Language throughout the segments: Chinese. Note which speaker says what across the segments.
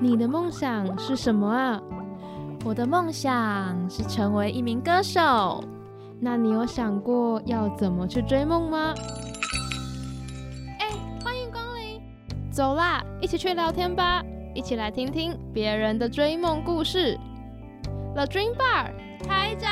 Speaker 1: 你的梦想是什么啊？
Speaker 2: 我的梦想是成为一名歌手。
Speaker 1: 那你有想过要怎么去追梦吗？
Speaker 2: 哎，欢迎光临！
Speaker 1: 走啦，一起去聊天吧，一起来听听别人的追梦故事。The Dream Bar
Speaker 2: 开张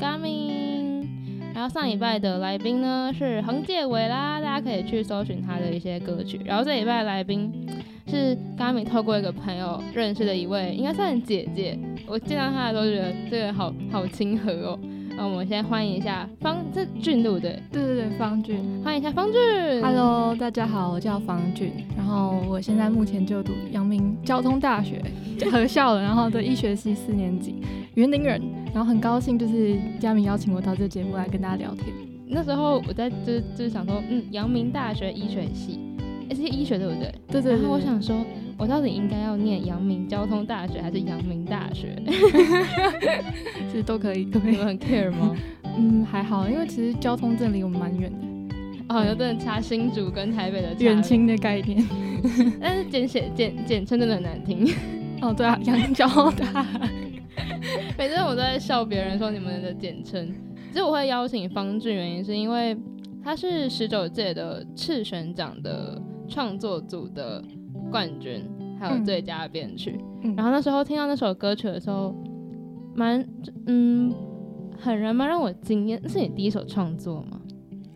Speaker 1: Gami。然后上礼拜的来宾呢是横界伟啦，大家可以去搜寻他的一些歌曲。然后这礼拜来宾是 Gami 透过一个朋友认识的一位，应该算姐姐。我见到他的时候觉得这个好好亲和哦。那我们先欢迎一下方这俊对不对？
Speaker 3: 对对对，方俊，
Speaker 1: 欢迎一下方俊。
Speaker 3: Hello，大家好，我叫方俊，然后我现在目前就读阳明交通大学 合校了，然后的医学系四年级，园林人，然后很高兴就是佳明邀请我到这个节目来跟大家聊天。
Speaker 1: 那时候我在就就是想说，嗯，阳明大学医学系，哎，是医学对不对？
Speaker 3: 对对。
Speaker 1: 然后我想说。我到底应该要念阳明交通大学还是阳明大学？
Speaker 3: 其实都可以，都可以。
Speaker 1: 你们很 care 吗？
Speaker 3: 嗯，还好，因为其实交通这离我们蛮远的。
Speaker 1: 哦，有点差新竹跟台北的
Speaker 3: 远亲的概念。
Speaker 1: 但是简写简简称真的很难听。
Speaker 3: 哦，对啊，阳交大。
Speaker 1: 每次我都在笑别人说你们的简称。其实我会邀请方俊，原因是因为他是十九届的赤选奖的创作组的。冠军还有最佳编曲，然后那时候听到那首歌曲的时候，蛮嗯，很人蛮让我惊艳。那是你第一首创作吗？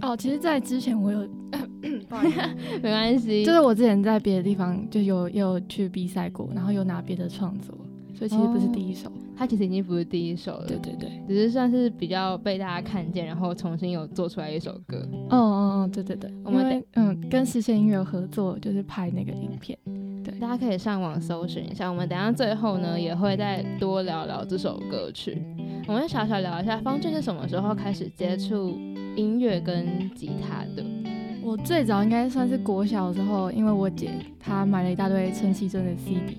Speaker 3: 哦，其实，在之前我有，
Speaker 1: 没关系，
Speaker 3: 就是我之前在别的地方就有有去比赛过，然后有拿别的创作，所以其实不是第一首。
Speaker 1: 它其实已经不是第一首了，
Speaker 3: 对对对，
Speaker 1: 只是算是比较被大家看见，然后重新有做出来一首歌。
Speaker 3: 哦哦哦，对对对，我们嗯跟实现音乐合作，就是拍那个影片，对，
Speaker 1: 大家可以上网搜寻一下。我们等下最后呢也会再多聊聊这首歌曲。我们小小聊一下，方俊是什么时候开始接触音乐跟吉他的？
Speaker 3: 我最早应该算是国小的时候，因为我姐她买了一大堆陈绮贞的 CD。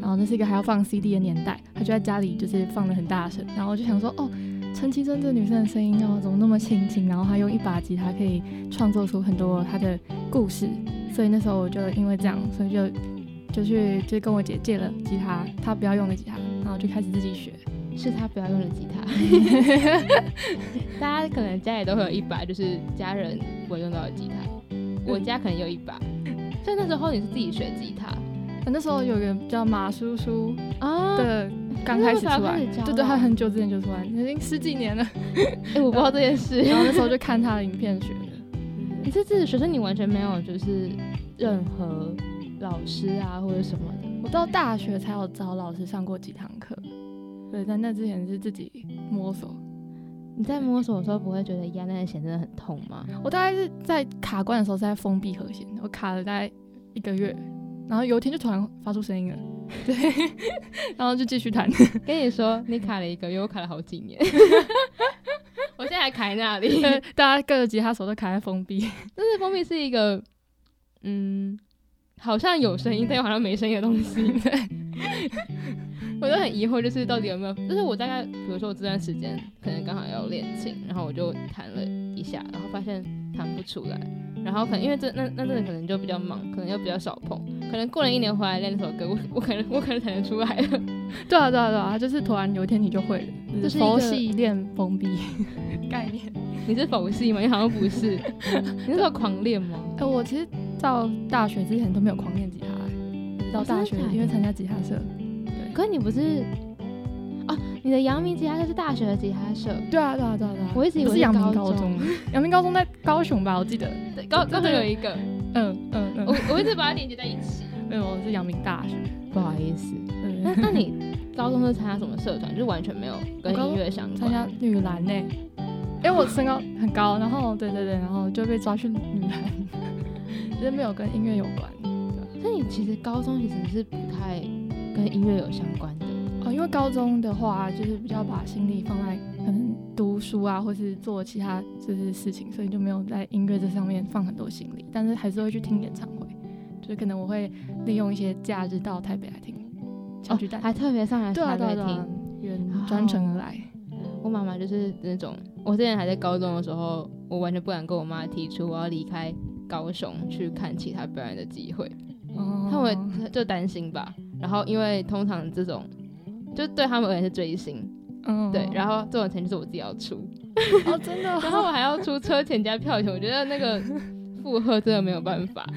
Speaker 3: 然后那是一个还要放 CD 的年代，他就在家里就是放的很大声，然后我就想说，哦，陈绮贞这女生的声音哦，怎么那么清新？然后她用一把吉他可以创作出很多她的故事，所以那时候我就因为这样，所以就就去就跟我姐借了吉他，她不要用的吉他，然后就开始自己学，
Speaker 1: 是她不要用的吉他。大家可能家里都会有一把，就是家人不会用到的吉他，我家可能有一把，所以那时候你是自己学吉他。
Speaker 3: 那时候有个叫马叔叔啊的刚开始出来，对对，他很久之前就出来，已经十几年了。
Speaker 1: 哎，我不知道这件事。
Speaker 3: 然后那时候就看他的影片学的。
Speaker 1: 你是自己学生，你完全没有就是任何老师啊或者什么的。
Speaker 3: 我到大学才有找老师上过几堂课。对，在那之前是自己摸索。
Speaker 1: 你在摸索的时候不会觉得压那个弦真的很痛吗？
Speaker 3: 我大概是在卡关的时候是在封闭和弦，我卡了大概一个月。然后有一天就突然发出声音了，对，然后就继续弹。
Speaker 1: 跟你说，你卡了一个因为，我卡了好几年。我现在还卡在那里，
Speaker 3: 大家各个吉他手都卡在封闭。
Speaker 1: 但是封闭是一个，嗯，好像有声音，但又好像没声音的东西。对，我就很疑惑，就是到底有没有？就是我大概，比如说我这段时间可能刚好要练琴，然后我就弹了一下，然后发现弹不出来。然后可能因为这那那阵子可能就比较忙，可能又比较少碰。可能过了一年回来练这首歌，我我可能我可能弹得出来了。
Speaker 3: 对啊对啊对啊，就是突然有一天你就会了。就是佛系练封闭 概念。
Speaker 1: 你是佛系吗？你好像不是。你那时候狂练吗？
Speaker 3: 哎，我其实到大学之前都没有狂练吉他，到大学因为参加吉他社。
Speaker 1: 对。可是你不是？哦，你的阳明吉他社是大学的吉他社。
Speaker 3: 对啊对啊对啊对啊。
Speaker 1: 我一直以为
Speaker 3: 是阳明高中。阳明高中在高雄吧？我记得。
Speaker 1: 对，高高中有一个。
Speaker 3: 嗯嗯嗯。
Speaker 1: 我我一直把它连接在一起。
Speaker 3: 没有，我是阳明大学。
Speaker 1: 不好意思。那那你高中是参加什么社团？就完全没有跟音乐相关。
Speaker 3: 参加女篮呢？因为我身高很高，然后对对对，然后就被抓去女篮，其 实没有跟音乐有关。
Speaker 1: 那你其实高中其实是不太跟音乐有相关的。
Speaker 3: 哦，因为高中的话，就是比较把心力放在可能读书啊，或是做其他这些事情，所以就没有在音乐这上面放很多心力。但是还是会去听演唱会，就是可能我会利用一些假日到台北来听小巨蛋，
Speaker 1: 还特别上来台北听。，
Speaker 3: 远专程而来。
Speaker 1: 我妈妈就是那种，我之前还在高中的时候，我完全不敢跟我妈提出我要离开高雄去看其他表演的机会，
Speaker 3: 哦
Speaker 1: 他们就担心吧。然后因为通常这种，就对他们而言是追星，
Speaker 3: 嗯
Speaker 1: 对，然后这种钱就是我自己要出，
Speaker 3: 哦真的哦，
Speaker 1: 然后我还要出车钱加票钱，我觉得那个负荷真的没有办法。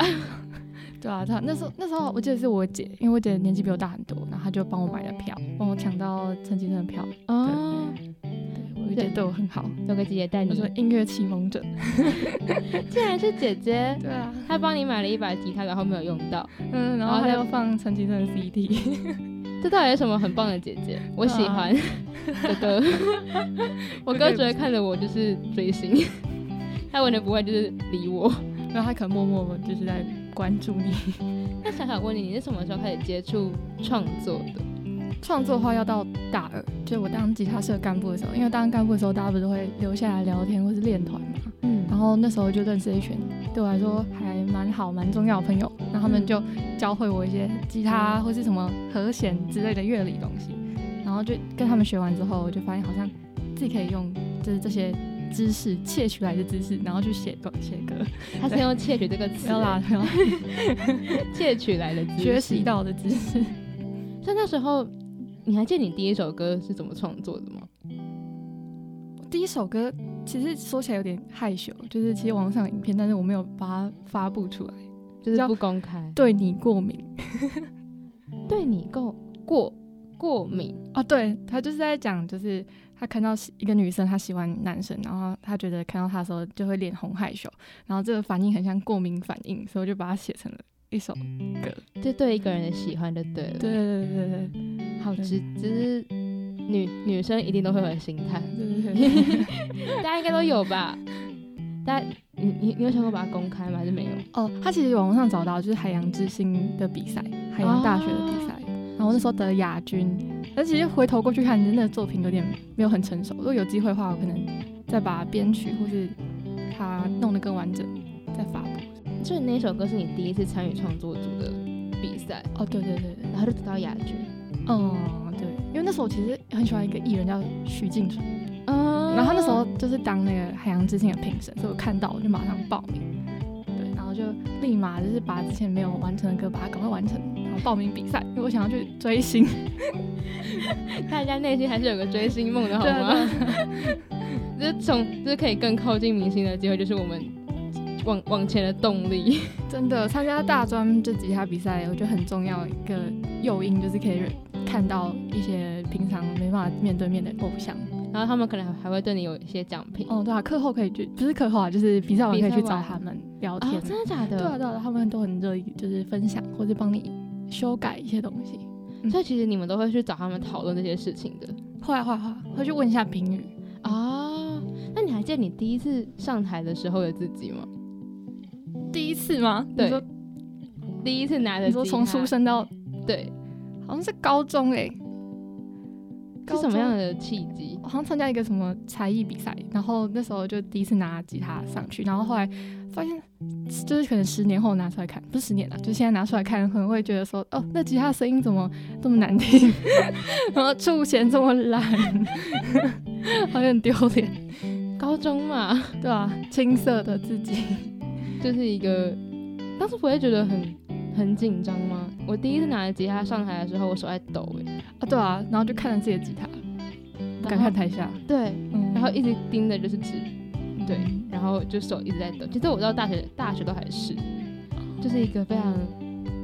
Speaker 3: 对啊，他那时候那时候我记得是我姐，因为我姐年纪比我大很多，然后她就帮我买了票，帮我抢到陈绮贞的票。
Speaker 1: 哦，
Speaker 3: 对，我姐对我很好，
Speaker 1: 有个姐姐带你，
Speaker 3: 我说音乐启蒙者。
Speaker 1: 竟然是姐姐，
Speaker 3: 对啊，
Speaker 1: 她帮你买了一把吉他，然后没有用到，
Speaker 3: 嗯，然
Speaker 1: 然后
Speaker 3: 她又放陈绮贞的 CD。
Speaker 1: 这到底是什么很棒的姐姐？我喜欢哥哥，我哥只会看着我就是追星，他完全不会就是理我。
Speaker 3: 然后他可能默默地就是在关注你。
Speaker 1: 那想想问你，你是什么时候开始接触创作的？
Speaker 3: 创作的话要到大二，就是我当吉他社干部的时候，因为当干部的时候，大家不是会留下来聊天或是练团嘛。
Speaker 1: 嗯
Speaker 3: 然后那时候就认识一群对我来说还蛮好、蛮重要的朋友，然后他们就教会我一些吉他或是什么和弦之类的乐理东西，然后就跟他们学完之后，我就发现好像自己可以用就是这些知识窃取来的知识，然后去写歌写歌，
Speaker 1: 他是用窃取这个词，窃取来的知识
Speaker 3: 学习。到的知识。
Speaker 1: 所以那时候，你还记得你第一首歌是怎么创作的吗？
Speaker 3: 第一首歌其实说起来有点害羞，就是其实网上影片，但是我没有把它发布出来。
Speaker 1: 就是不公开，
Speaker 3: 对你过敏
Speaker 1: 对你过过过敏，
Speaker 3: 啊，对他就是在讲，就是他看到喜一个女生，她喜欢男生，然后他觉得看到他的时候就会脸红害羞，然后这个反应很像过敏反应，所以我就把它写成了一首歌。
Speaker 1: 就对一个人的喜欢就对了。
Speaker 3: 对对对对对
Speaker 1: 好，只只是女女生一定都会有的心态，
Speaker 3: 对对对。
Speaker 1: 大家应该都有吧？大家，你你你有想过把它公开吗？还是没有？
Speaker 3: 哦，他其实网络上找到就是海洋之星的比赛，海洋大学的比赛，然后那时候得亚军。但其实回头过去看，真的作品有点没有很成熟。如果有机会的话，我可能再把编曲或是它弄得更完整再发布。
Speaker 1: 就是那首歌是你第一次参与创作组的比赛，
Speaker 3: 哦，对对对对，
Speaker 1: 然后就得到亚军。
Speaker 3: 嗯，对，因为那时候我其实很喜欢一个艺人叫徐静纯，
Speaker 1: 嗯
Speaker 3: 然后他那时候就是当那个海洋之星的评审，所以我看到我就马上报名，对，然后就立马就是把之前没有完成的歌把它赶快完成，然后报名比赛，因为我想要去追星，
Speaker 1: 大家内心还是有个追星梦的好吗？就是从就是可以更靠近明星的机会，就是我们往往前的动力。
Speaker 3: 真的参加大专这吉他比赛，我觉得很重要一个诱因就是可以看到一些平常没办法面对面的偶像。
Speaker 1: 然后他们可能还还会对你有一些奖品。
Speaker 3: 哦，对啊，课后可以去，不是课后啊，就是比赛完可以去找他们聊天。
Speaker 1: 啊，真的假的？
Speaker 3: 对啊，对啊，他们都很乐意，就是分享或者帮你修改一些东西。
Speaker 1: 所以其实你们都会去找他们讨论这些事情的
Speaker 3: 会啊会啊会啊，会去问一下评语。
Speaker 1: 啊。那你还记得你第一次上台的时候的自己吗？
Speaker 3: 第一次吗？
Speaker 1: 对。第一次拿着
Speaker 3: 你说从出生到
Speaker 1: 对，
Speaker 3: 好像是高中哎、
Speaker 1: 是什么样
Speaker 3: 的？
Speaker 1: 契机？
Speaker 3: 好像参加一个什么才艺比赛，然后那时候就第一次拿吉他上去，然后后来发现，就是可能十年后拿出来看，不是十年了，就现在拿出来看，可能会觉得说，哦，那吉他声音怎么这么难听，然后触弦这么烂，好像很丢脸，
Speaker 1: 高中嘛，
Speaker 3: 对吧、青涩的自己，
Speaker 1: 就是一个，当时不会觉得很很紧张吗？我第一次拿着吉他上台的时候，我手在抖哎、
Speaker 3: 啊，对啊，然后就看着自己的吉他，不敢看台下，
Speaker 1: 对，
Speaker 3: 嗯
Speaker 1: 然后一直盯着就是纸，对，然后就手一直在抖。其实我到大学大学都还是，就是一个非常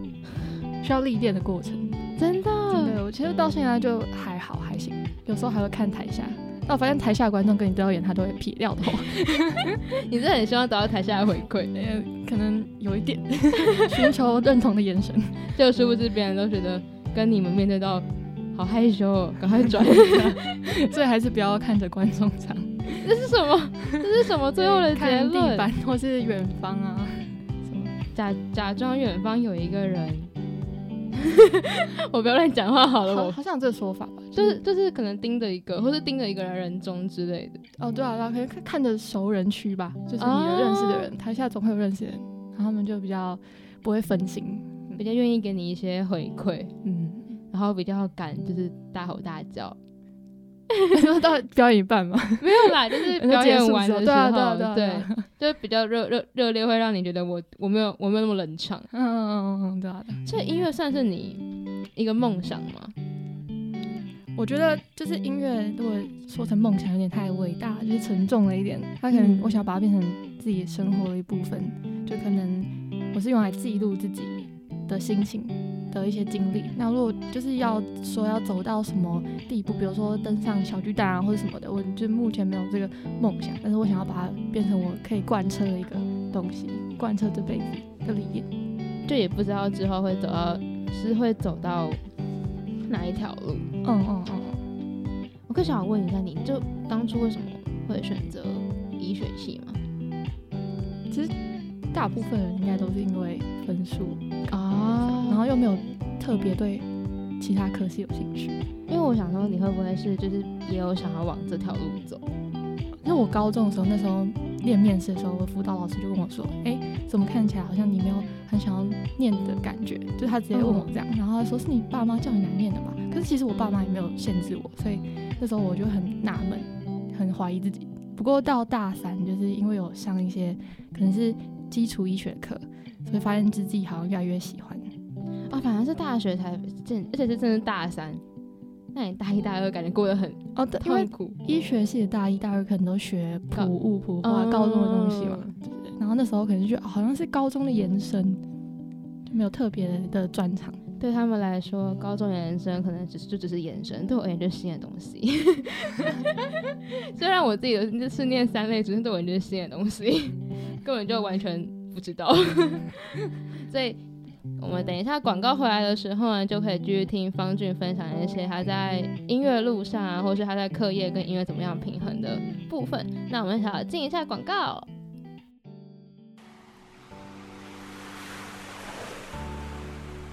Speaker 3: 需要历练的过程。
Speaker 1: 真的
Speaker 3: 真的，我其实到现在就还好还行，有时候还会看台下。但我发现台下观众跟你对到眼，他都会撇掉头，
Speaker 1: 你是很希望得到台下的回馈，
Speaker 3: 呃，可能有一点 寻求认同的眼神。
Speaker 1: 就殊不知别人都觉得跟你们面对到好害羞哦，赶快转。
Speaker 3: 所以还是不要看着观众场，
Speaker 1: 这是什么？这是什么最后的结论？
Speaker 3: 板或是远方啊，什么
Speaker 1: 假假装远方有一个人，我不要乱讲话好了，我
Speaker 3: 好好像有这个说法吧？
Speaker 1: 就是就是可能盯着一个，或是盯着一个人人中之类的。
Speaker 3: 哦，对啊，对啊，可能看看着熟人区吧，就是你有认识的人，台下总会有认识的人，然后他们就比较不会分心，
Speaker 1: 比较愿意给你一些回馈，
Speaker 3: 嗯，
Speaker 1: 然后比较敢就是大吼大叫。
Speaker 3: 到表演一半嘛，
Speaker 1: 没有啦，就是 表演完的时候，
Speaker 3: 对啊对啊对啊对啊
Speaker 1: 就比较热热热烈，会让你觉得我我没有我没有那么冷场。
Speaker 3: 嗯嗯嗯嗯，对啊。对啊
Speaker 1: 所以音乐算是你一个梦想吗？
Speaker 3: 我觉得就是音乐，如果说成梦想有点太伟大，就是沉重了一点。它可能
Speaker 1: 嗯
Speaker 3: 我想把它变成自己生活的一部分，就可能我是用来记录自己的心情的一些经历。那如果就是要说要走到什么地步，比如说登上小巨蛋啊或者什么的，我就目前没有这个梦想，但是我想要把它变成我可以贯彻的一个东西，贯彻这辈子的理念。
Speaker 1: 就也不知道之后会走到是会走到哪一条路。
Speaker 3: 嗯嗯嗯。
Speaker 1: 我更想问一下你，就当初为什么会选择医学系吗？
Speaker 3: 大部分人应该都是因为分数
Speaker 1: 啊
Speaker 3: 然后又没有特别对其他科系有兴趣。
Speaker 1: 因为我想说，你会不会是就是也有想要往这条路走？
Speaker 3: 因为我高中的时候，那时候练面试的时候，我辅导老师就问我说：“哎、怎么看起来好像你没有很想要念的感觉？”就他直接问我这样，然后他说：“是你爸妈叫你来念的吧？”可是其实我爸妈也没有限制我，所以那时候我就很纳闷，很怀疑自己。不过到大三，就是因为有上一些可能是基础医学课，所以发现自己好像越来越喜欢。
Speaker 1: 啊，反而是大学才真，而且是真的大三。那你大一、大二感觉过得很
Speaker 3: 哦，对，因为
Speaker 1: 痛苦。
Speaker 3: 医学系的大一、大二可能都学
Speaker 1: 高
Speaker 3: 普物、普化、
Speaker 1: 嗯
Speaker 3: 高中的东西嘛，然后那时候可能就好像是高中的延伸，就没有特别的专长。
Speaker 1: 对他们来说，高中延伸可能只是就只是延伸，对我而言就是新的东西。虽然我自己是念三类，只是对我而言就是新的东西，根本就完全不知道。所以，我们等一下广告回来的时候呢，就可以继续听方俊分享一些他在音乐路上啊，或是他在课业跟音乐怎么样平衡的部分。那我们想要进一下广告。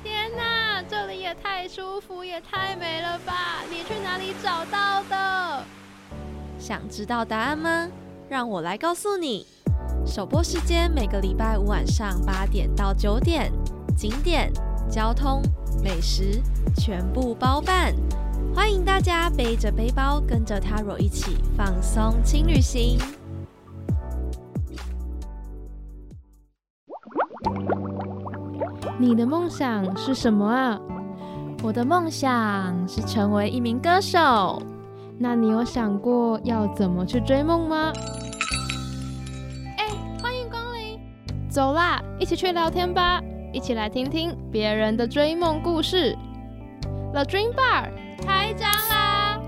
Speaker 1: 天哪，这里也太舒服，也太美了吧！你去哪里找到的？
Speaker 4: 想知道答案吗？让我来告诉你。首播时间每个礼拜五晚上八点到九点，景点、交通、美食全部包办。欢迎大家背着背包，跟着 Taro 一起放松轻旅行。
Speaker 1: 你的梦想是什么啊？
Speaker 2: 我的梦想是成为一名歌手。
Speaker 1: 那你有想过要怎么去追梦吗？走啦，一起去聊天吧，一起来听听别人的追梦故事。The Dream Bar 开张啦！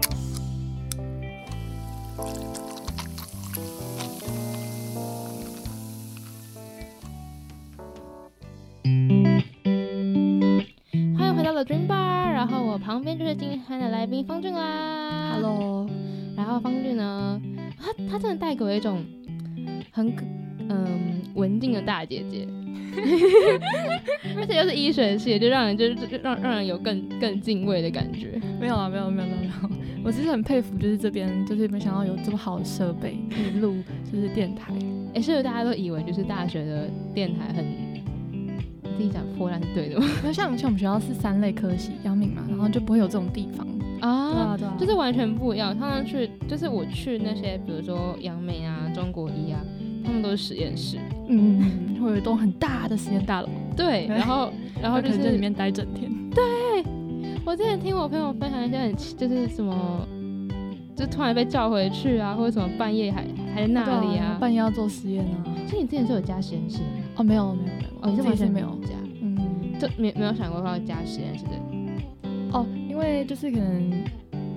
Speaker 1: 欢迎回到 The Dream Bar，然后我旁边就是今天的来宾方俊啦。
Speaker 3: Hello，
Speaker 1: 然后方俊呢，他他真的带给我一种很嗯文静的大姐姐，而且又是医学系，就让人就是就让让人有更更敬畏的感觉。
Speaker 3: 没有啊，没有没有没有没有，我只是很佩服，就是这边就是没想到有这么好的设备可以录，就是电台。
Speaker 1: 哎，是不是大家都以为就是大学的电台很自己讲破烂是对的吗？
Speaker 3: 那像像我们学校是三类科系，阳明嘛，然后就不会有这种地方。
Speaker 1: 啊，
Speaker 3: 啊对啊，
Speaker 1: 就是完全不一样。他们去就是我去那些，比如说杨梅啊、中国医啊，都是实验室。
Speaker 3: 嗯，会有一栋很大的实验大楼，
Speaker 1: 对，然后 然后就是
Speaker 3: 在里面待整天。
Speaker 1: 对我之前听我朋友分享一些很奇就是什么，就突然被叫回去啊，或者什么半夜还还在那里
Speaker 3: 对
Speaker 1: 啊。
Speaker 3: 半夜要做实验啊。
Speaker 1: 其实你之前是有加实验室的吗？
Speaker 3: 哦，没有没有没有，
Speaker 1: 哦，你完全没有。加，
Speaker 3: 嗯，
Speaker 1: 就没没有想过要加实验室的。
Speaker 3: 哦，因为就是可能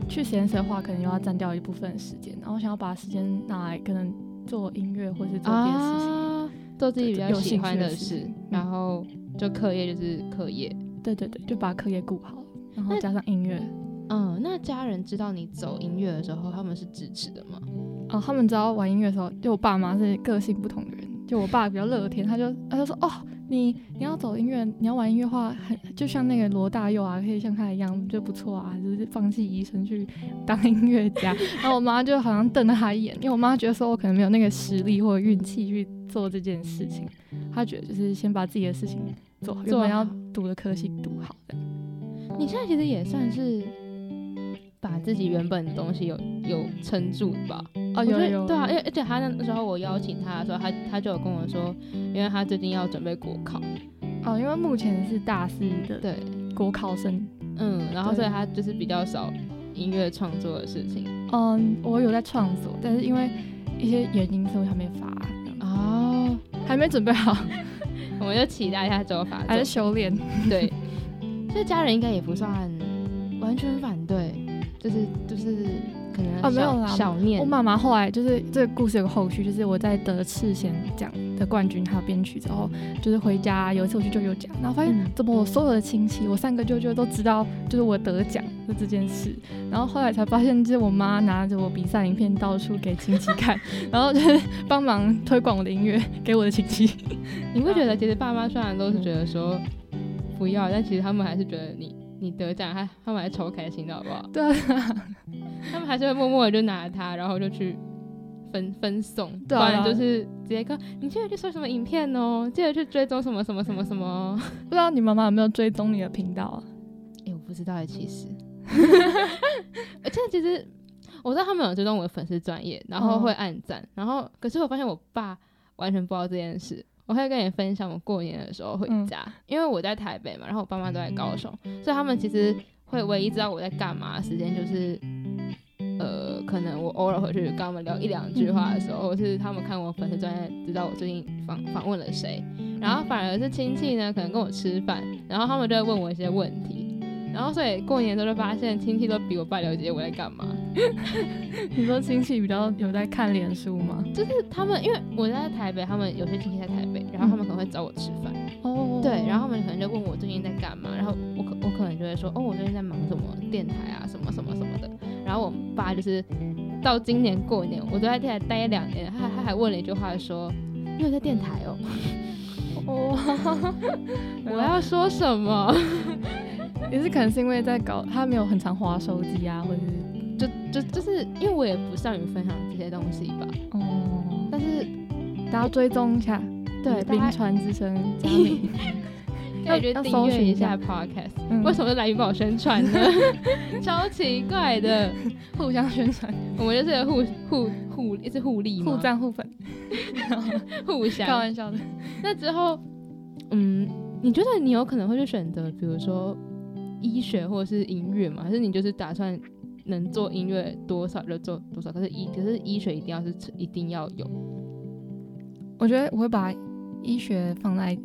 Speaker 3: 去实验室的话，可能又要占掉一部分时间，然后想要把时间拿来可能做音乐或是做别的事情。
Speaker 1: 啊，做自己比较喜欢的
Speaker 3: 事
Speaker 1: 然后就课业就是课业。
Speaker 3: 对对对，就把课业顾好，然后加上音乐。
Speaker 1: 嗯，那家人知道你走音乐的时候，他们是支持的吗？
Speaker 3: 哦，他们知道玩音乐的时候，就我爸妈是个性不同的人，就我爸比较乐天，他就他就说哦，你你要走音乐，你要玩音乐的话，很就像那个罗大佑啊，可以像他一样就不错啊，就是放弃医生去当音乐家。然后我妈就好像瞪了他一眼，因为我妈觉得说我可能没有那个实力或者运气去做这件事情，她觉得就是先把自己的事情做好，原
Speaker 1: 做
Speaker 3: 本要读的科系读好的。
Speaker 1: 你现在其实也算是把自己原本的东西有有撑住吧？
Speaker 3: 哦，有有，
Speaker 1: 对啊，因为而且他那时候我邀请他的时候，他他就有跟我说，因为他最近要准备国考，
Speaker 3: 哦，因为目前是大四的
Speaker 1: 对，
Speaker 3: 国考生。
Speaker 1: 嗯，然后所以他就是比较少音乐创作的事情。
Speaker 3: 嗯，我有在创作，但是因为一些原因，所以还没发，
Speaker 1: 哦，
Speaker 3: 还没准备好，
Speaker 1: 我们就期待一下周发
Speaker 3: 还在
Speaker 1: 作
Speaker 3: 修炼。
Speaker 1: 对，所以家人应该也不算完全反对，就是就是可能小
Speaker 3: 哦没有啦
Speaker 1: 小念
Speaker 3: 我妈妈后来就是这个故事有个后续，就是我在得赤贤奖的冠军还有编曲之后，就是回家有一次我去舅舅家，然后发现
Speaker 1: 嗯
Speaker 3: 怎么我所有的亲戚，我三个舅舅都知道就是我得奖的这件事，然后后来才发现，就是我妈拿着我比赛影片到处给亲戚看，然后就是帮忙推广我的音乐给我的亲戚。
Speaker 1: 你会觉得其实爸妈虽然都是觉得说不要，但其实他们还是觉得你你得奖，他他们还超开心的好不好？
Speaker 3: 对啊，
Speaker 1: 他们还是会默默的就拿它，然后就去分分送，不然就是直接跟你记得去搜什么影片哦，记得去追踪什么什么什么什么哦。
Speaker 3: 不知道你妈妈有没有追踪你的频道啊？
Speaker 1: 哎、我不知道哎，其实，而且其实我知道他们有追踪我的粉丝专业，然后会暗赞，然后可是我发现我爸完全不知道这件事。我会跟你分享我过年的时候回
Speaker 3: 嗯。
Speaker 1: 家，因为我在台北嘛，然后我爸妈都在高雄，所以他们其实会唯一知道我在干嘛的时间就是，呃，可能我偶尔回去跟他们聊一两句话的时候，或是他们看我粉丝专业知道我最近访访问了谁，然后反而是亲戚呢，可能跟我吃饭，然后他们就会问我一些问题，然后所以过年的时候就发现亲戚都比我爸了解我在干嘛，
Speaker 3: 你说亲戚比较有在看脸书吗？
Speaker 1: 就是他们因为我在台北，他们有些亲戚在台北，然后他们可能会找我吃饭，
Speaker 3: 哦
Speaker 1: 对，然后他们可能就问我最近在干嘛，然后我可我可能就会说，哦，我最近在忙什么电台啊，什么什么什么的。然后我爸就是到今年过年，我都在电台待两年，他还他还问了一句话说，你有在电台哦？
Speaker 3: 哦，
Speaker 1: 我要说什么？
Speaker 3: 也是可能是因为在搞，他没有很常滑手机啊，或者是
Speaker 1: 就就就是因为我也不善于分享这些东西吧，
Speaker 3: 哦，
Speaker 1: 但是
Speaker 3: 大家追踪一下，
Speaker 1: 对
Speaker 3: 冰川之声佳敏，
Speaker 1: 可以去
Speaker 3: 要
Speaker 1: 订阅一
Speaker 3: 搜寻一下
Speaker 1: 下 podcast。
Speaker 3: 嗯
Speaker 1: 为什么是来宾帮我宣传呢？超奇怪的，
Speaker 3: 互相宣传，
Speaker 1: 我们就是互互互一直互利吗
Speaker 3: 互赞互粉，
Speaker 1: 互相
Speaker 3: 开玩笑的。
Speaker 1: 那之后，嗯，你觉得你有可能会去选择，比如说医学或者是音乐嘛？还是你就是打算能做音乐多少就做多少？可是医可是医学一定要是一定要有，
Speaker 3: 我觉得我会把医学放在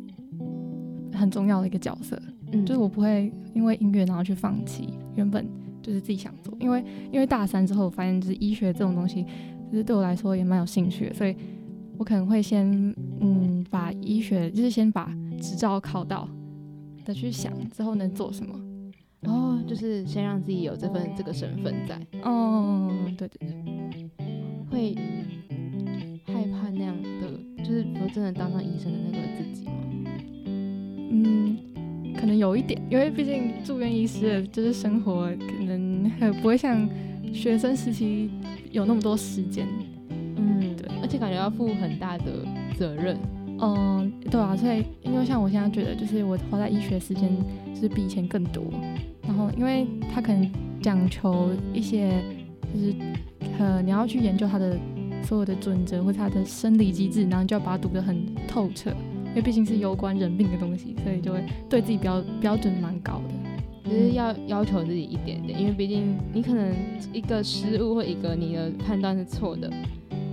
Speaker 3: 很重要的一个角色，
Speaker 1: 嗯，
Speaker 3: 就是我不会因为音乐然后去放弃原本就是自己想做，因为因为大三之后我发现就是医学这种东西，就是对我来说也蛮有兴趣的，所以我可能会先嗯把医学就是先把执照考到再去想之后能做什么。
Speaker 1: 哦，就是先让自己有这份这个身份在，
Speaker 3: 哦，对对对，
Speaker 1: 会害怕那样的，就是比如真的当上医生的那个自己吗？
Speaker 3: 嗯，可能有一点，因为毕竟住院医师的就是生活可能不会像学生时期有那么多时间。
Speaker 1: 嗯，
Speaker 3: 对，
Speaker 1: 而且感觉要负很大的责任。
Speaker 3: 嗯，对啊，所以因为像我现在觉得，就是我花在医学时间就是比以前更多，然后因为他可能讲求一些就是呃你要去研究它的所有的准则或者它的生理机制，然后你就要把它读得很透彻，因为毕竟是有关人命的东西，所以就会对自己标标准蛮高的。
Speaker 1: 就是要要求自己一点点，因为毕竟你可能一个失误或一个你的判断是错的，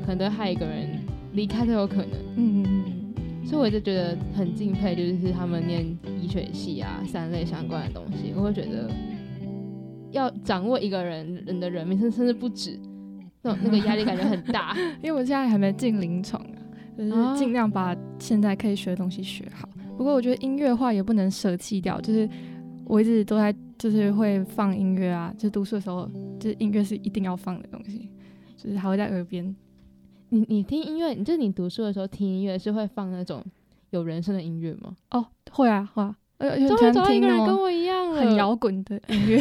Speaker 1: 可能都害一个人离开都有可能。
Speaker 3: 嗯嗯嗯
Speaker 1: 所以我就觉得很敬佩，就是他们念医学系啊，三类相关的东西，我会觉得要掌握一个人人的人命，甚甚至不止，那种那个压力感觉很大。
Speaker 3: 嗯，因为我现在还没进临床啊，就是
Speaker 1: 哦
Speaker 3: 尽量把现在可以学的东西学好。不过我觉得音乐化也不能舍弃掉，就是我一直都在就是会放音乐啊，就读书的时候，就是音乐是一定要放的东西，就是还会在耳边。
Speaker 1: 你你听音乐，就是你读书的时候听音乐是会放那种有人声的音乐吗？
Speaker 3: 哦，会啊会啊，
Speaker 1: 终于找到一个人跟我一样了，
Speaker 3: 很摇滚的音乐。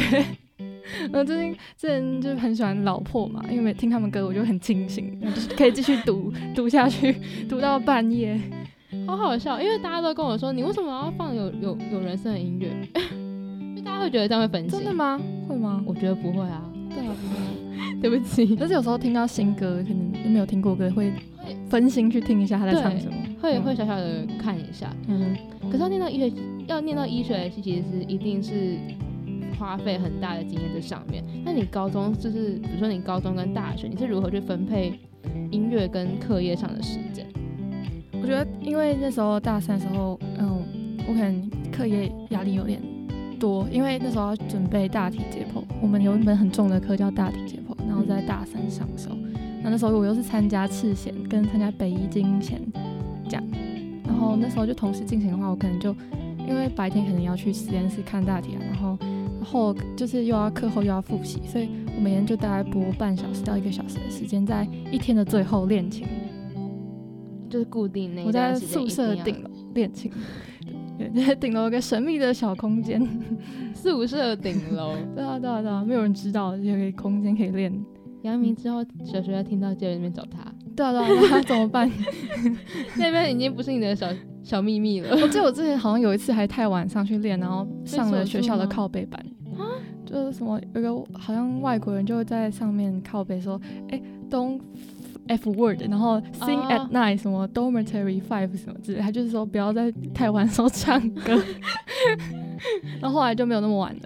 Speaker 3: 我最近之前就很喜欢老破嘛，因为听他们歌我就很清醒，就是可以继续读读下去，读到半夜。
Speaker 1: 好好笑，因为大家都跟我说，你为什么要放有有有人声的音乐？就大家会觉得这样会分心。
Speaker 3: 真的吗？会吗？
Speaker 1: 我觉得不会啊。
Speaker 3: 对啊，不会。
Speaker 1: 对不起。
Speaker 3: 但是有时候听到新歌，可能没有听过歌，会分心去听一下他在唱什么，
Speaker 1: 会会小小的看一下。嗯。可是要念到医学，要念到医学系，其实是一定是花费很大的经验在上面。那你高中就是，比如说你高中跟大学，你是如何去分配音乐跟课业上的时间？
Speaker 3: 我觉得，因为那时候大三的时候，嗯，我可能课业压力有点多，因为那时候要准备大体解剖，我们有一门很重的课叫大体解剖，然后在大三上时候。那那时候我又是参加赤贤跟参加北医金贤奖，然后那时候就同时进行的话，我可能就因为白天可能要去实验室看大体啊，然后后就是又要课后又要复习，所以我每天就大概播半小时到一个小时的时间，在一天的最后练琴。
Speaker 1: 就是固定那
Speaker 3: 我 在宿舍顶楼练琴，对，顶楼有个神秘的小空间，
Speaker 1: 宿舍顶楼，
Speaker 3: 对啊对啊对啊，没有人知道有个空间可以练。
Speaker 1: 杨明之后小学要听到就在那边找他，
Speaker 3: 对啊对啊，那怎么办？
Speaker 1: 那边已经不是你的小小秘密了。
Speaker 3: 我记得我 之前好像有一次还太晚上去练，然后上了学校的靠背板啊，就是什么有个好像外国人就会在上面靠背说，哎，don't。F word，然后 sing at night，什么 dormitory five 什么之类，他就是说不要在太晚时候唱歌。然后后来就没有那么晚了，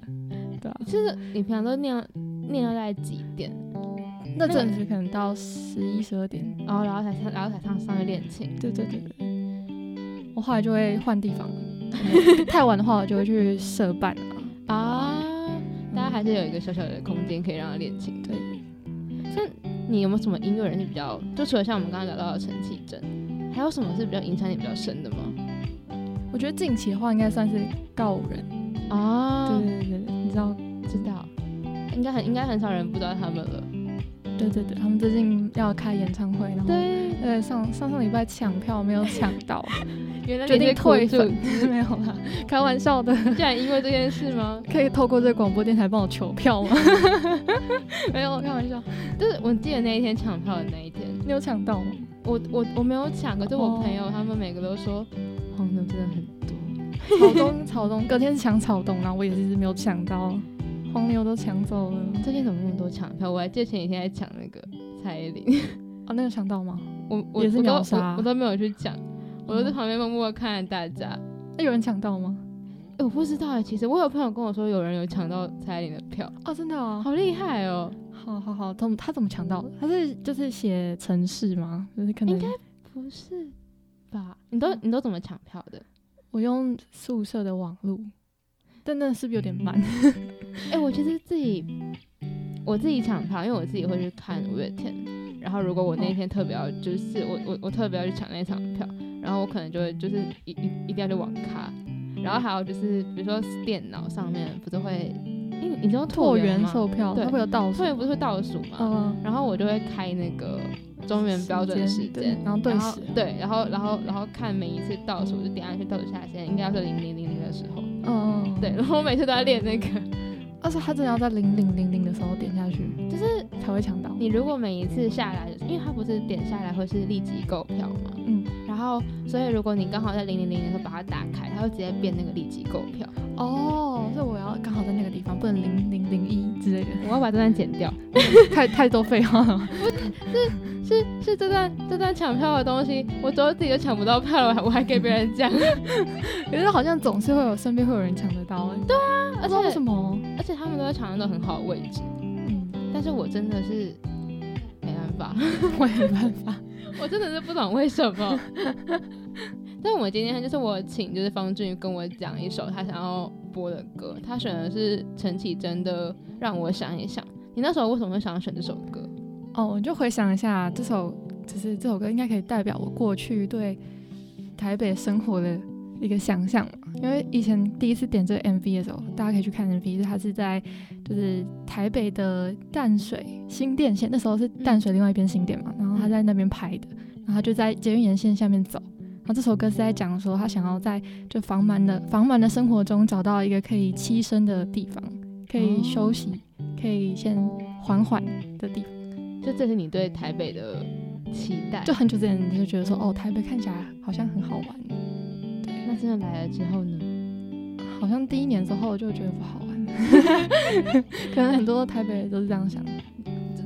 Speaker 3: 对啊。
Speaker 1: 就是你平常都念念到在几点？
Speaker 3: 那阵子可能到十一十二点，
Speaker 1: 然后然后才上然后才上上去练琴。
Speaker 3: 对对对对。我后来就会换地方，太晚的话我就会去社办
Speaker 1: 啊。啊，大家还是有一个小小的空间可以让他练琴。
Speaker 3: 对。
Speaker 1: 像。你有没有什么音乐人是比较，就除了像我们刚刚聊到的陈绮贞，还有什么是比较影响你比较深的吗？
Speaker 3: 我觉得近期的话，应该算是告五人啊。对对对对，你知道
Speaker 1: 知道，应该很应该很少人不知道他们了。
Speaker 3: 对对对，他们最近要开演唱会，然后对对上上上礼拜抢票没有抢到。原来决定退粉 没有啦，开玩笑的。
Speaker 1: 竟然因为这件事吗？
Speaker 3: 可以透过这个广播电台帮我求票吗？没有，开玩笑。
Speaker 1: 就是我记得那一天抢票的那一天，
Speaker 3: 你有抢到吗？
Speaker 1: 我我我没有抢，可是我朋友他们每个都说黄牛真的很多。
Speaker 3: 草东草东，隔天是抢草东，然后我也是没有抢到，黄牛都抢走了。
Speaker 1: 最近怎么那么多抢票？我还记得前几天还抢那个蔡依林。
Speaker 3: 哦，那个抢到吗？
Speaker 1: 我我
Speaker 3: 也是秒杀，
Speaker 1: 我都没有去抢。我就在旁边默默看着大家，
Speaker 3: 那有人抢到吗？
Speaker 1: 哎，我不知道哎。其实我有朋友跟我说，有人有抢到蔡依林的票
Speaker 3: 哦，真的哦，
Speaker 1: 好厉害哦。
Speaker 3: 好好好，他他怎么抢到的？他是就是写城市吗？就是可能
Speaker 1: 应该不是吧？你都你都怎么抢票的？
Speaker 3: 我用宿舍的网路，但那是不是有点慢？
Speaker 1: 哎，我其实自己我自己抢票，因为我自己会去看五月天，然后如果我那天特别要，就是我我我特别要去抢那场票。然后我可能就会就是一一一定要去网咖，然后还有就是比如说电脑上面不是会，因为你知道
Speaker 3: 拓
Speaker 1: 元
Speaker 3: 售票，
Speaker 1: 对，
Speaker 3: 会有倒数，
Speaker 1: 拓元不是会倒数嘛，嗯，然后我就会开那个中原标准时间，
Speaker 3: 然后对时，
Speaker 1: 对，然后然后然后看每一次倒数就点下去倒数下线，应该要是零零零零的时候，嗯，对，然后我每次都在练那个。
Speaker 3: 而且他真的要在零零零零的时候点下去，
Speaker 1: 就是
Speaker 3: 才会抢到。
Speaker 1: 你如果每一次下来，因为他不是点下来会是立即购票嘛，嗯，然后所以如果你刚好在零零零的时候把它打开，它会直接变那个立即购票。
Speaker 3: 哦，所以我要刚好在那个地方，不能零零零一之类的。
Speaker 1: 我要把这段剪掉，
Speaker 3: 太太多废话了。
Speaker 1: 是是是这段这段抢票的东西，我都自己都抢不到票了，我还给别人讲。
Speaker 3: 可是好像总是会有身边会有人抢得到。
Speaker 1: 对啊，而且
Speaker 3: 为什么？
Speaker 1: 而且他们都在抢那种很好的位置。嗯，但是我真的是没办法，
Speaker 3: 我也没办法，
Speaker 1: 我真的是不懂为什么。但我们今天就是我请就是方俊跟我讲一首他想要播的歌，他选的是陈绮贞的《让我想一想》。你那时候为什么会想要选这首歌？
Speaker 3: 哦，我就回想一下，这首就是这首歌应该可以代表我过去对台北生活的一个想象。因为以前第一次点这个 MV 的时候，大家可以去看 MV，它是在就是台北的淡水新店线，那时候是淡水另外一边新店嘛，然后他在那边拍的，然后他就在捷运沿线下面走。然后这首歌是在讲说，他想要在就繁忙的繁忙的生活中找到一个可以栖身的地方，可以休息，可以先缓缓的地方。
Speaker 1: 就这是你对台北的期待。
Speaker 3: 就很久之前就觉得说，哦，台北看起来好像很好玩，
Speaker 1: 那真的来了之后呢？
Speaker 3: 好像第一年之后就觉得不好玩，可能很多台北人都是这样想。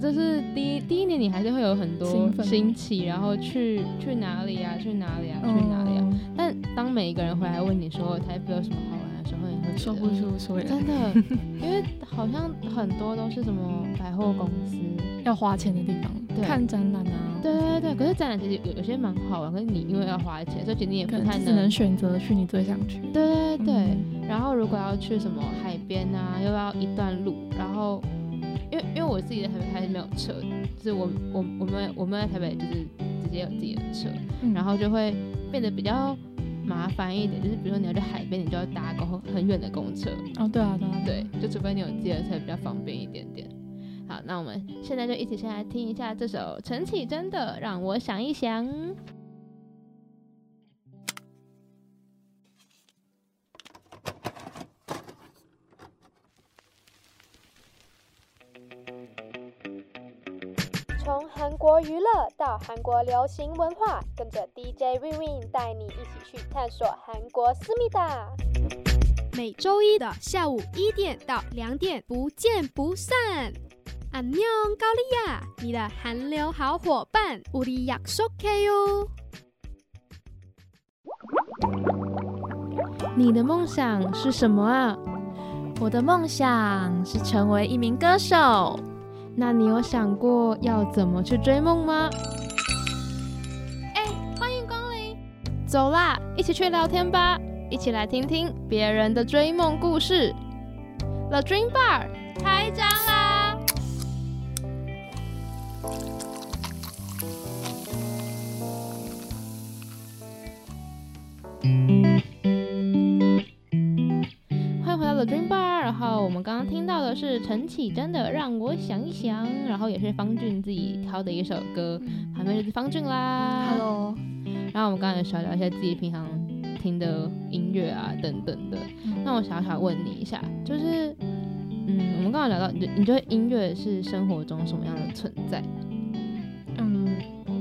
Speaker 1: 这是第一第一年，你还是会有很多
Speaker 3: 兴
Speaker 1: 奇，然后去去哪里啊？去哪里啊？去哪里啊？
Speaker 3: 嗯
Speaker 1: 但当每一个人回来问你说台北有什么好玩的时候，你会觉得
Speaker 3: 说不出所以，
Speaker 1: 真的，因为好像很多都是什么百货公司，
Speaker 3: 要花钱的地方，
Speaker 1: 对
Speaker 3: 看展览啊，
Speaker 1: 对对对。可是展览其实有有些蛮好玩，可是你因为要花钱，所以其实你也不太
Speaker 3: 能只能选择去你最想去。
Speaker 1: 对对对。
Speaker 3: 嗯
Speaker 1: 然后如果要去什么海边啊，又要一段路，然后因为因为我自己在台北还是没有车，就是我我我们我们在台北就是直接有自己的车，
Speaker 3: 嗯
Speaker 1: 然后就会变得比较麻烦一点，就是比如说你要去海边，你就要搭公很远的公车，
Speaker 3: 哦，对啊，对啊，
Speaker 1: 对，就除非你有自己的车比较方便一点点。好，那我们现在就一起先来听一下这首陈绮贞的《让我想一想》。
Speaker 5: 从韩国娱乐到韩国流行文化，跟着 DJ Win Win 带你一起去探索韩国思密达。
Speaker 6: 每周一的下午一点到两点，不见不散。안녕高丽亚，你的韩流好伙伴，우리약속해요。
Speaker 1: 你的梦想是什么啊？
Speaker 2: 我的梦想是成为一名歌手。
Speaker 1: 那你有想过要怎么去追梦吗？哎，欢迎光临！走啦，一起去聊天吧，一起来听听别人的追梦故事。The Dream Bar 陈绮贞的《让我想一想》，然后也是方俊自己挑的一首歌，旁边就是方俊啦。
Speaker 3: Hello，
Speaker 1: 然后我们刚刚也小聊一下自己平常听的音乐啊等等的。那我小小问你一下，就是，嗯，我们刚刚聊到，你觉你觉得音乐是生活中什么样的存在？
Speaker 3: 嗯，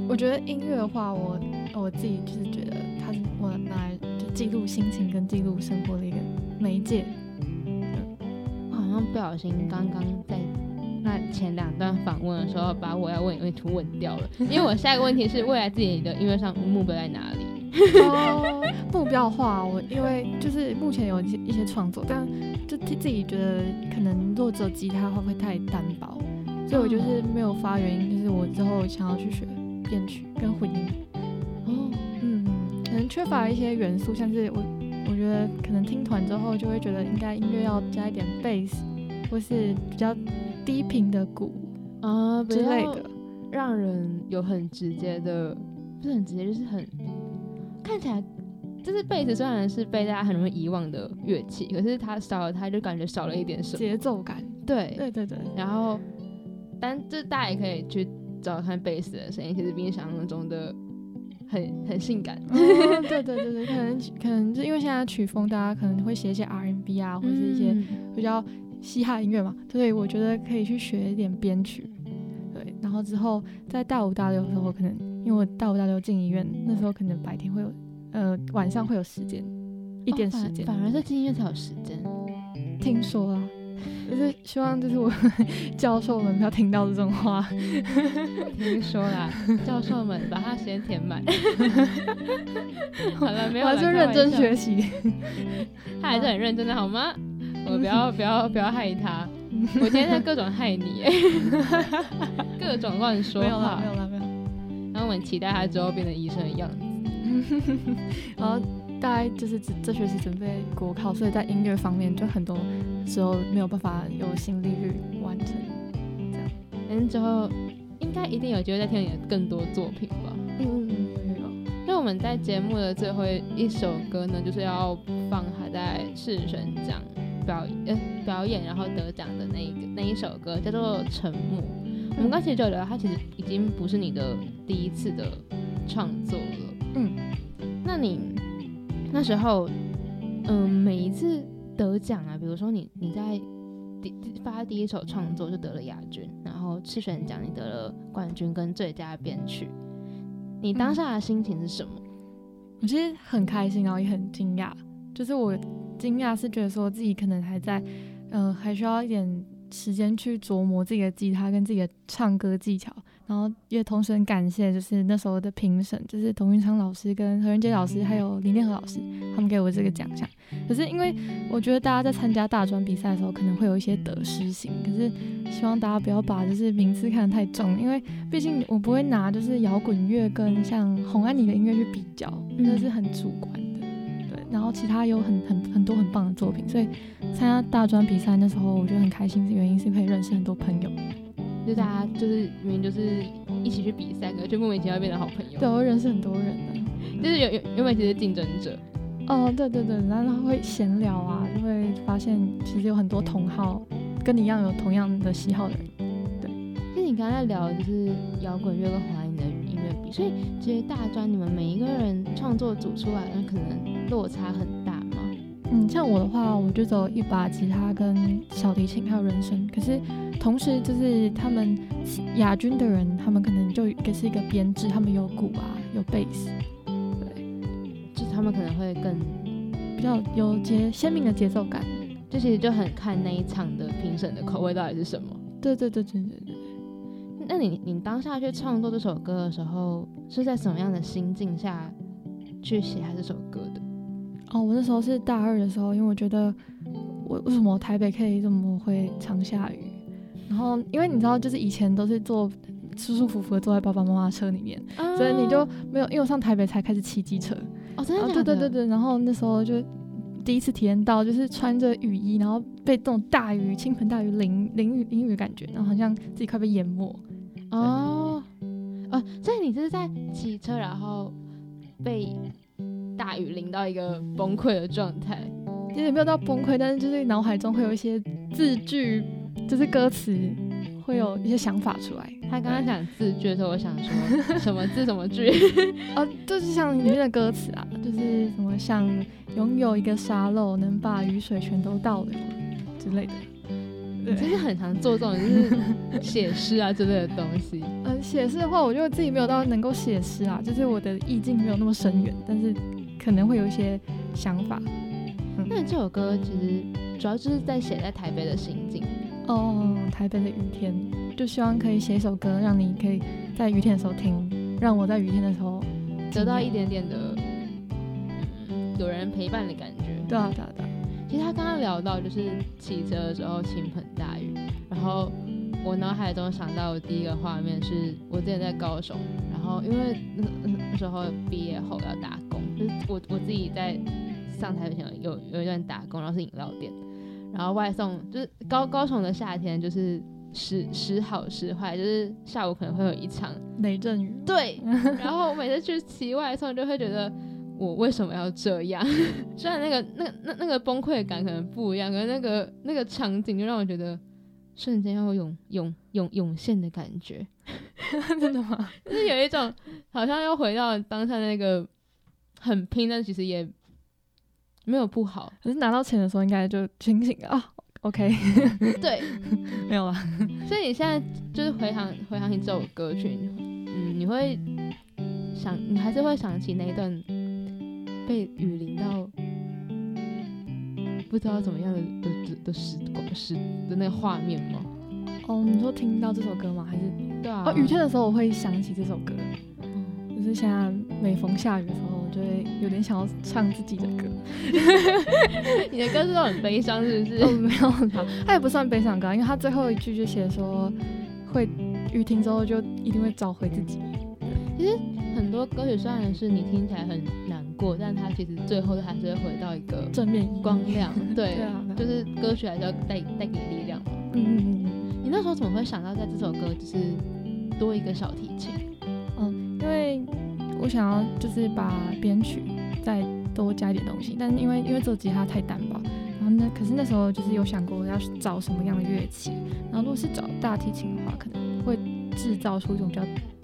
Speaker 3: 我觉得音乐的话，我我自己就是觉得它是我拿来就记录心情跟记录生活的一个媒介。
Speaker 1: 我好像不小心刚刚在那前两段访问的时候，把我要问的问题问掉了，因为我下一个问题是未来自己的音乐上目标在哪里？
Speaker 3: 哦，目标的话，我因为就是目前有一些一些创作，但就自自己觉得可能如果只有吉他的话会太单薄，所以我就是没有发原因，就是我之后想要去学编曲跟混音。
Speaker 1: 哦，
Speaker 3: 嗯，可能缺乏一些元素，像是我我觉得可能听团之后就会觉得应该音乐要加一点贝斯，或是比较低频的鼓
Speaker 1: 啊
Speaker 3: 之类的。，
Speaker 1: 让人有很直接的，不是很直接，就是很看起来，就是贝斯虽然是被大家很容易遗忘的乐器，可是它少了它就感觉少了一点什么。
Speaker 3: 节奏感。
Speaker 1: 对，
Speaker 3: 对对对，
Speaker 1: 然后，但这大家也可以去找找看贝斯的声音，其实比你想象中的很很性感。
Speaker 3: 哦对对对对，可能可能就因为现在曲风，大家可能会写一些 R&B 啊，或者是一些
Speaker 1: 嗯
Speaker 3: 比较嘻哈音乐嘛，所以我觉得可以去学一点编曲。对，然后之后在大五大六的时候，可能因为我大五大六进医院，那时候可能白天会有，呃，晚上会有时间，一点时间。
Speaker 1: 反而是进医院才有时间。
Speaker 3: 听说啊，就是希望就是我 教授们不要听到这种话。
Speaker 1: 听说啦，教授们把他时间填满。好了，没有了，
Speaker 3: 我还是认真学习。
Speaker 1: 他还是很认真的好吗？我不要不要不要害他，我今天在各种害你哎，各种乱说
Speaker 3: 没有啦，
Speaker 1: 话
Speaker 3: 没。有啦，没有。
Speaker 1: 然后我们期待他之后变成医生的样子。
Speaker 3: 然后大概就是这这学期准备国考，所以在音乐方面就很多时候没有办法有心力去完成。
Speaker 1: 这样嗯，之后应该一定有机会再听你的更多作品吧。
Speaker 3: 嗯嗯嗯，有有有。
Speaker 1: 因为我们在节目的最后一首歌呢，就是要放他在视选奖表呃表演然后得奖的那一个那一首歌，叫做《沉默》。我们刚其实就有聊，它其实已经不是你的第一次的创作了。
Speaker 3: 嗯，
Speaker 1: 那你那时候，嗯、每一次得奖啊，比如说你你在第第发第一首创作就得了亚军，然后次选奖你得了冠军跟最佳编曲，你当下的心情是什么？
Speaker 3: 我其实很开心，然后也很惊讶。就是我惊讶是觉得说自己可能还在，呃，还需要一点时间去琢磨自己的吉他跟自己的唱歌技巧。然后也同时很感谢，就是那时候的评审，就是董云昌老师、跟何仁杰老师，还有林念和老师，他们给我这个奖项。可是因为我觉得大家在参加大专比赛的时候，可能会有一些得失心。可是希望大家不要把就是名次看得太重，因为毕竟我不会拿就是摇滚乐跟像红安妮的音乐去比较，那是很主观的。对，然后其他有很很很多很棒的作品，所以参加大专比赛那时候，我觉得很开心，是原因是可以认识很多朋友。
Speaker 1: 就大家就是明明就是一起去比赛，可就莫名其妙变成好朋友。
Speaker 3: 对，我认识很多人呢，
Speaker 1: 就是有有原本其实竞争者。
Speaker 3: 哦，对对对，然后会闲聊啊，就会发现其实有很多同好，跟你一样有同样的喜好的人。对，
Speaker 1: 就你刚才聊就是摇滚乐跟华语的音乐比，所以其实大专你们每一个人创作组出来，那可能落差很大吗？
Speaker 3: 嗯，像我的话，我就走一把吉他跟小提琴还有人声，可是。同时，就是他们亚军的人，他们可能就也是一个编制，他们有鼓啊，有贝斯，对，
Speaker 1: 就是他们可能会更
Speaker 3: 比较有节鲜明的节奏感。
Speaker 1: 这其实就很看那一场的评审的口味到底是什么。
Speaker 3: 对对对对对对。
Speaker 1: 那你你当下去创作这首歌的时候，是在什么样的心境下去写这首歌的？
Speaker 3: 哦，我那时候是大二的时候，因为我觉得我为什么台北可以这么会常下雨？然后，因为你知道，就是以前都是坐舒舒服服的坐在爸爸妈妈车里面，所以你就没有。因为我上台北才开始骑机车，
Speaker 1: 哦，真的，
Speaker 3: 对对对对。然后那时候就第一次体验到，就是穿着雨衣，然后被这种大雨、倾盆大雨淋淋雨淋雨的感觉，然后好像自己快被淹没。
Speaker 1: 哦，哦，所以你这是在骑车，然后被大雨淋到一个崩溃的状态？
Speaker 3: 其实没有到崩溃，但是就是脑海中会有一些字句。就是歌词会有一些想法出来。
Speaker 1: 他刚刚讲字句的时候，我想说 什么字什么句？
Speaker 3: 哦，就是像里面的歌词啊，就是什么像拥有一个沙漏，能把雨水全都倒流之类的。
Speaker 1: 对，其实很常做这种就是写诗啊之类的东西。
Speaker 3: 呃，写诗的话，我觉得自己没有到能够写诗啊，就是我的意境没有那么深远，但是可能会有一些想法。
Speaker 1: 那这首歌其实主要就是在写在台北的心境。
Speaker 3: 哦，台北的雨天，就希望可以写一首歌，让你可以在雨天的时候听，让我在雨天的时候
Speaker 1: 得到一点点的有人陪伴的感觉。
Speaker 3: 对啊，对啊，对啊。
Speaker 1: 其实他刚刚聊到就是骑车的时候倾盆大雨，然后我脑海中想到的第一个画面是我之前在高雄，然后因为那那时候毕业后要打工，就是我我自己在上台前有有一段打工，然后是饮料店。然后外送就是高高雄的夏天，就是时时好时坏，就是下午可能会有一场
Speaker 3: 雷阵雨。
Speaker 1: 对，然后我每次去骑外送，就会觉得我为什么要这样？虽然那个那那那个崩溃感可能不一样，可是那个那个场景就让我觉得瞬间要涌涌涌涌现的感觉。
Speaker 3: 真的吗？
Speaker 1: 就是有一种好像要回到当下那个很拼，但其实也。没有不好，
Speaker 3: 可是拿到钱的时候应该就清醒了啊。OK，
Speaker 1: 对，
Speaker 3: 没有了。
Speaker 1: 所以你现在就是回想回想起这首歌曲，嗯，你会想，你还是会想起那一段被雨淋到不知道怎么样的的的时光时的那个画面吗？
Speaker 3: 哦，你说听到这首歌吗？还是
Speaker 1: 对啊？
Speaker 3: 哦，雨天的时候我会想起这首歌，就是现在每逢下雨的时候。就会有点想要唱自己的歌，
Speaker 1: 你的歌是都很悲伤，是不是？
Speaker 3: 哦，没有，他也不算悲伤歌，因为他最后一句就写说，会雨停之后就一定会找回自己。
Speaker 1: 其实很多歌曲虽然是你听起来很难过，但它其实最后还是会回到一个
Speaker 3: 正面
Speaker 1: 光亮。对，就是歌曲还是要带带给你力量。嗯嗯嗯。你那时候怎么会想到在这首歌就是多一个小提琴？
Speaker 3: 嗯，因为。我想要就是把编曲再多加一点东西，但因为因为这吉他太单薄，然后呢，可是那时候就是有想过要找什么样的乐器，然后如果是找大提琴的话，可能会制造出一种比较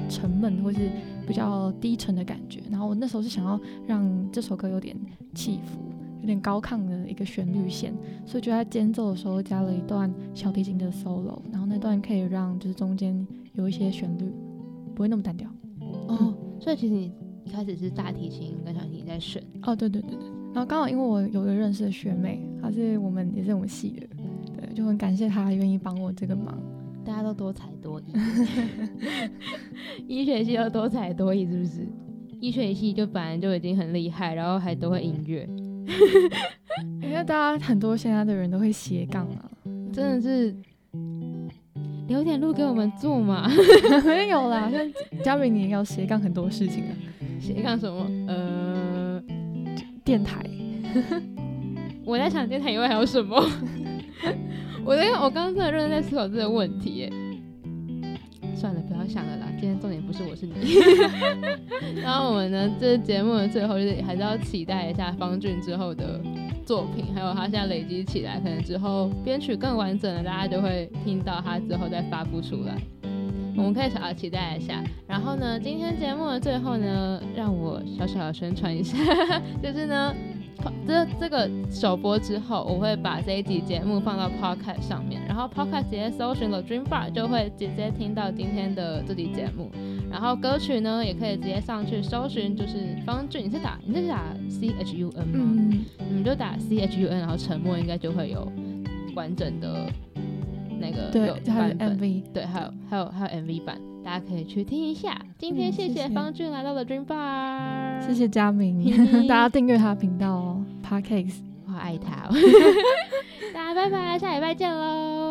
Speaker 3: 沉闷或是比较低沉的感觉。然后我那时候是想要让这首歌有点起伏，有点高亢的一个旋律线，所以就在间奏的时候加了一段小提琴的 solo，然后那段可以让就是中间有一些旋律不会那么单调。
Speaker 1: 哦。所以其实你一开始是大提琴跟小提琴在选，
Speaker 3: 哦，对对对对，然后刚好因为我有个认识的学妹，她是我们也是我们系的，对，就很感谢她愿意帮我这个忙。
Speaker 1: 大家都多才多艺，医学系又多才多艺，是不是？医学系就本来就已经很厉害，然后还都会音乐，
Speaker 3: 因为大家很多现在的人都会斜杠啊，
Speaker 1: 真的是留点路给我们做嘛。
Speaker 3: 没有啦，像嘉敏你也要斜杠很多事情啊，
Speaker 1: 斜杠什么？呃，
Speaker 3: 电台。
Speaker 1: 我在想电台以外还有什么？我在我刚刚真的认真在思考这个问题耶。算了，不要想了啦。今天重点不是我是你。然后我们呢，这节目的最后就是还是要期待一下方俊之后的作品，还有他现在累积起来，可能之后编曲更完整了，大家就会听到他之后再发布出来。我们可以小小期待一下。然后呢，今天节目的最后呢，让我小小的宣传一下，就是呢。这这个首播之后，我会把这一集节目放到 Podcast 上面，然后 Podcast 直接搜寻了 Dream Bar 就会直接听到今天的这集节目。然后歌曲呢，也可以直接上去搜寻，就是方俊，你是打你是打 C H U N 吗？嗯，你们就打 C H U N，然后沉默应该就会有完整的那个
Speaker 3: 对，还有 MV，
Speaker 1: 对，还有还有还有 MV 版。大家可以去听一下。今天谢谢方俊来到了 Dream Bar，
Speaker 3: 谢谢佳明，大家订阅他频道哦 p a r k a s
Speaker 1: 我爱他。大家拜拜，下礼拜见喽。